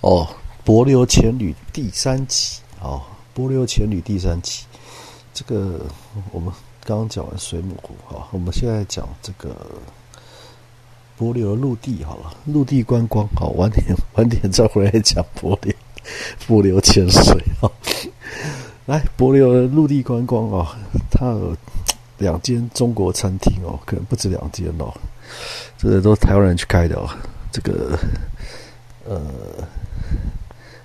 哦，柏流前旅第三集哦，柏流前旅第三集，这个我们刚刚讲完水母湖哈，我们现在讲这个柏流陆地好了，陆地观光好，晚点 晚点再回来讲柏流柏流潜水哈。来，柏流的陆地观光啊，它有两间中国餐厅哦，可能不止两间哦，这个都是台湾人去开的哦，这个呃。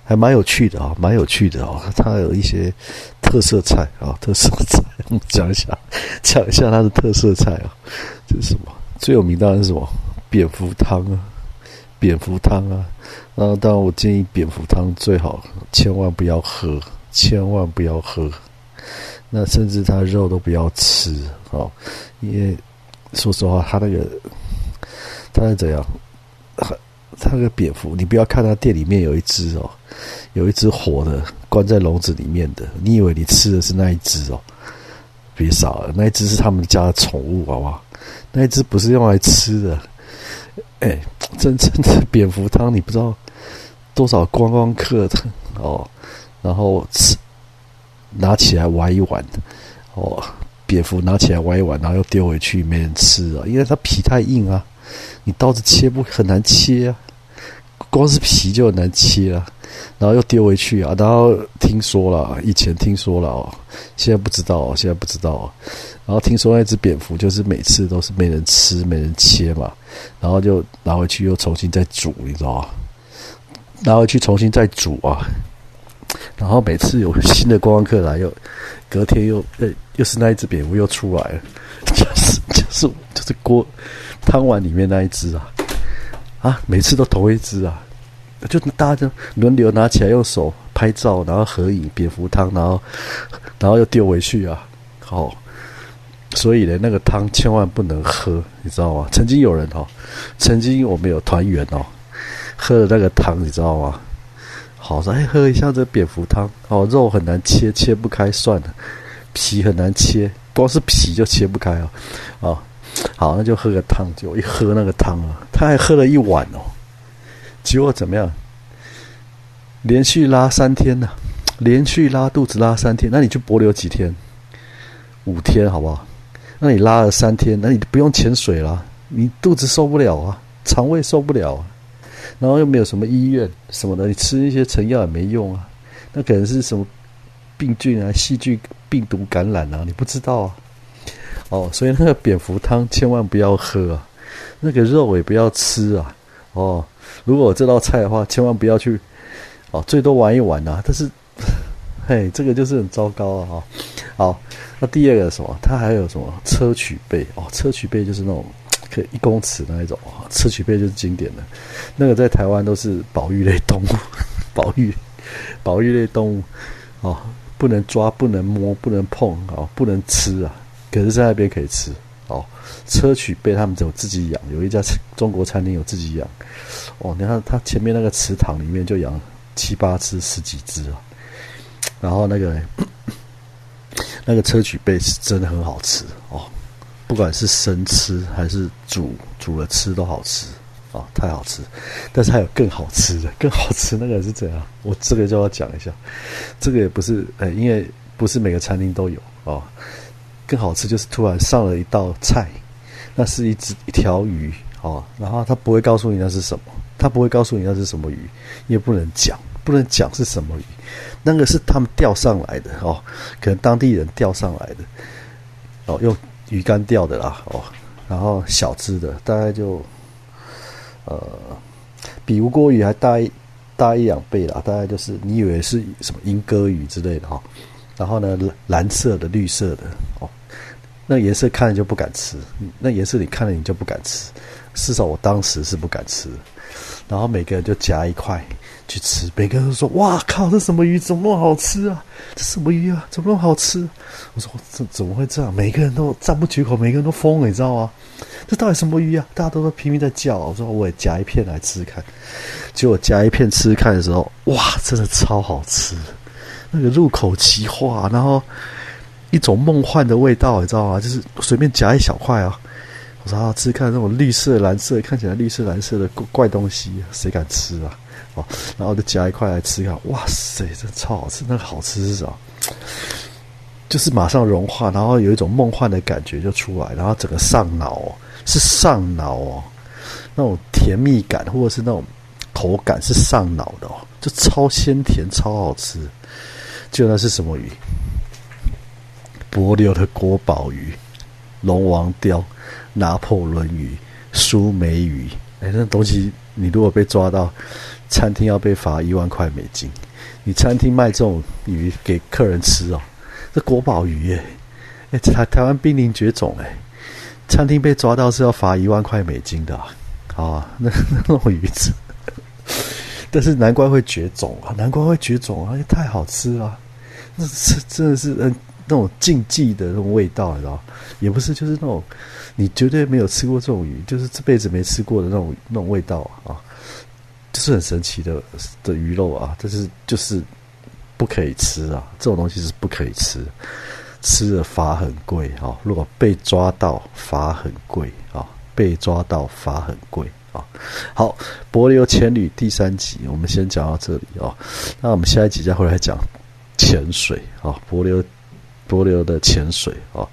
还蛮有趣的啊，蛮有趣的啊，它有一些特色菜啊，特色菜，讲一下，讲一下它的特色菜啊，这是什么？最有名当然是什么？蝙蝠汤啊，蝙蝠汤啊，啊，当然我建议蝙蝠汤最好千万不要喝，千万不要喝，那甚至它肉都不要吃啊，因为说实话，它那个它是怎样？它那个蝙蝠，你不要看它店里面有一只哦。有一只活的关在笼子里面的，你以为你吃的是那一只哦？别傻了，那一只是他们家的宠物，好不好？那一只不是用来吃的。哎，真 正的蝙蝠汤，你不知道多少观光客的哦，然后吃拿起来玩一玩哦，蝙蝠拿起来玩一玩，然后又丢回去，没人吃啊，因为它皮太硬啊，你刀子切不很难切啊，光是皮就很难切啊。然后又丢回去啊！然后听说了，以前听说了哦，现在不知道哦，现在不知道哦。然后听说那只蝙蝠就是每次都是没人吃、没人切嘛，然后就拿回去又重新再煮，你知道吗？拿回去重新再煮啊！然后每次有新的观光客来，又隔天又呃又是那一只蝙蝠又出来了，就是就是就是锅汤碗里面那一只啊啊！每次都同一只啊！就大家就轮流拿起来用手拍照，然后合影蝙蝠汤，然后然后又丢回去啊！好，所以呢，那个汤千万不能喝，你知道吗？曾经有人哦，曾经我们有团员哦，喝了那个汤，你知道吗？好说，哎，喝一下这蝙蝠汤哦，肉很难切，切不开，算了，皮很难切，光是皮就切不开哦。哦，好，那就喝个汤，就一喝那个汤啊，他还喝了一碗哦。结果怎么样？连续拉三天呢，连续拉肚子拉三天，那你去博流几天？五天好不好？那你拉了三天，那你不用潜水了，你肚子受不了啊，肠胃受不了啊，然后又没有什么医院什么的，你吃一些成药也没用啊，那可能是什么病菌啊、细菌、病毒感染啊，你不知道啊。哦，所以那个蝙蝠汤千万不要喝啊，那个肉也不要吃啊，哦。如果这道菜的话，千万不要去哦，最多玩一玩呐。但是，嘿，这个就是很糟糕啊！哈，好，那第二个什么？它还有什么砗磲贝哦？砗磲贝就是那种可以一公尺那一种啊。砗磲贝就是经典的，那个在台湾都是保育类动物，保育保育类动物哦，不能抓，不能摸，不能碰啊，不能吃啊。可是在那边可以吃。哦，砗磲贝他们有自己养，有一家 中国餐厅有自己养。哦，你看他前面那个池塘里面就养七八只、十几只啊。然后那个 那个砗磲贝是真的很好吃哦，不管是生吃还是煮煮了吃都好吃啊，太好吃。但是还有更好吃的，更好吃那个是怎样？我这个就要讲一下，这个也不是哎，因为不是每个餐厅都有哦。更好吃就是突然上了一道菜，那是一只一条鱼哦，然后他不会告诉你那是什么，他不会告诉你那是什么鱼，也不能讲，不能讲是什么鱼，那个是他们钓上来的哦，可能当地人钓上来的哦，用鱼竿钓的啦哦，然后小只的大概就呃比吴锅鱼还大一大一两倍啦，大概就是你以为是什么莺歌鱼之类的哈，然后呢蓝色的绿色的哦。那颜色看了就不敢吃，那颜色你看了你就不敢吃，至少我当时是不敢吃。然后每个人就夹一块去吃，每个人都说：“哇靠，这什么鱼？怎么那么好吃啊？这什么鱼啊？怎么那么好吃？”我说：“怎怎么会这样？”每个人都赞不绝口，每个人都疯了，你知道吗？这到底什么鱼啊？大家都在拼命在叫。我说：“我也夹一片来吃看。”结果夹一片吃看的时候，哇，真的超好吃，那个入口即化，然后。一种梦幻的味道，你知道吗？就是随便夹一小块啊，我说啊，吃看那种绿色、蓝色，看起来绿色、蓝色的怪东西，谁敢吃啊？哦，然后就夹一块来吃看，哇塞，这超好吃！那个好吃是啥？就是马上融化，然后有一种梦幻的感觉就出来，然后整个上脑，是上脑哦，那种甜蜜感或者是那种口感是上脑的哦，就超鲜甜，超好吃。就那是什么鱼？柏流的国宝鱼，龙王鲷、拿破仑鱼、苏梅鱼。哎，那东西你如果被抓到，餐厅要被罚一万块美金。你餐厅卖这种鱼给客人吃哦。这国宝鱼耶，哎，台台湾濒临绝种哎，餐厅被抓到是要罚一万块美金的啊，那那种鱼子，但是难怪会绝种啊，难怪会绝种啊，太好吃了，是真的是嗯那种禁忌的那种味道，你知道也不是，就是那种你绝对没有吃过这种鱼，就是这辈子没吃过的那种那种味道啊，就是很神奇的的鱼肉啊，但是就是。不可以吃啊！这种东西是不可以吃，吃了罚很贵啊！如果被抓到，罚很贵啊！被抓到，罚很贵啊！好，《柏流千旅》第三集，我们先讲到这里哦。那我们下一集再回来讲潜水啊，柏流，柏流的潜水啊。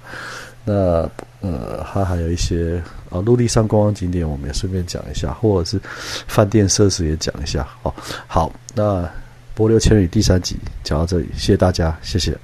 那呃，它还有一些啊，陆地上观光景点，我们也顺便讲一下，或者是饭店设施也讲一下哦。好，那。《波流千里》第三集讲到这里，谢谢大家，谢谢。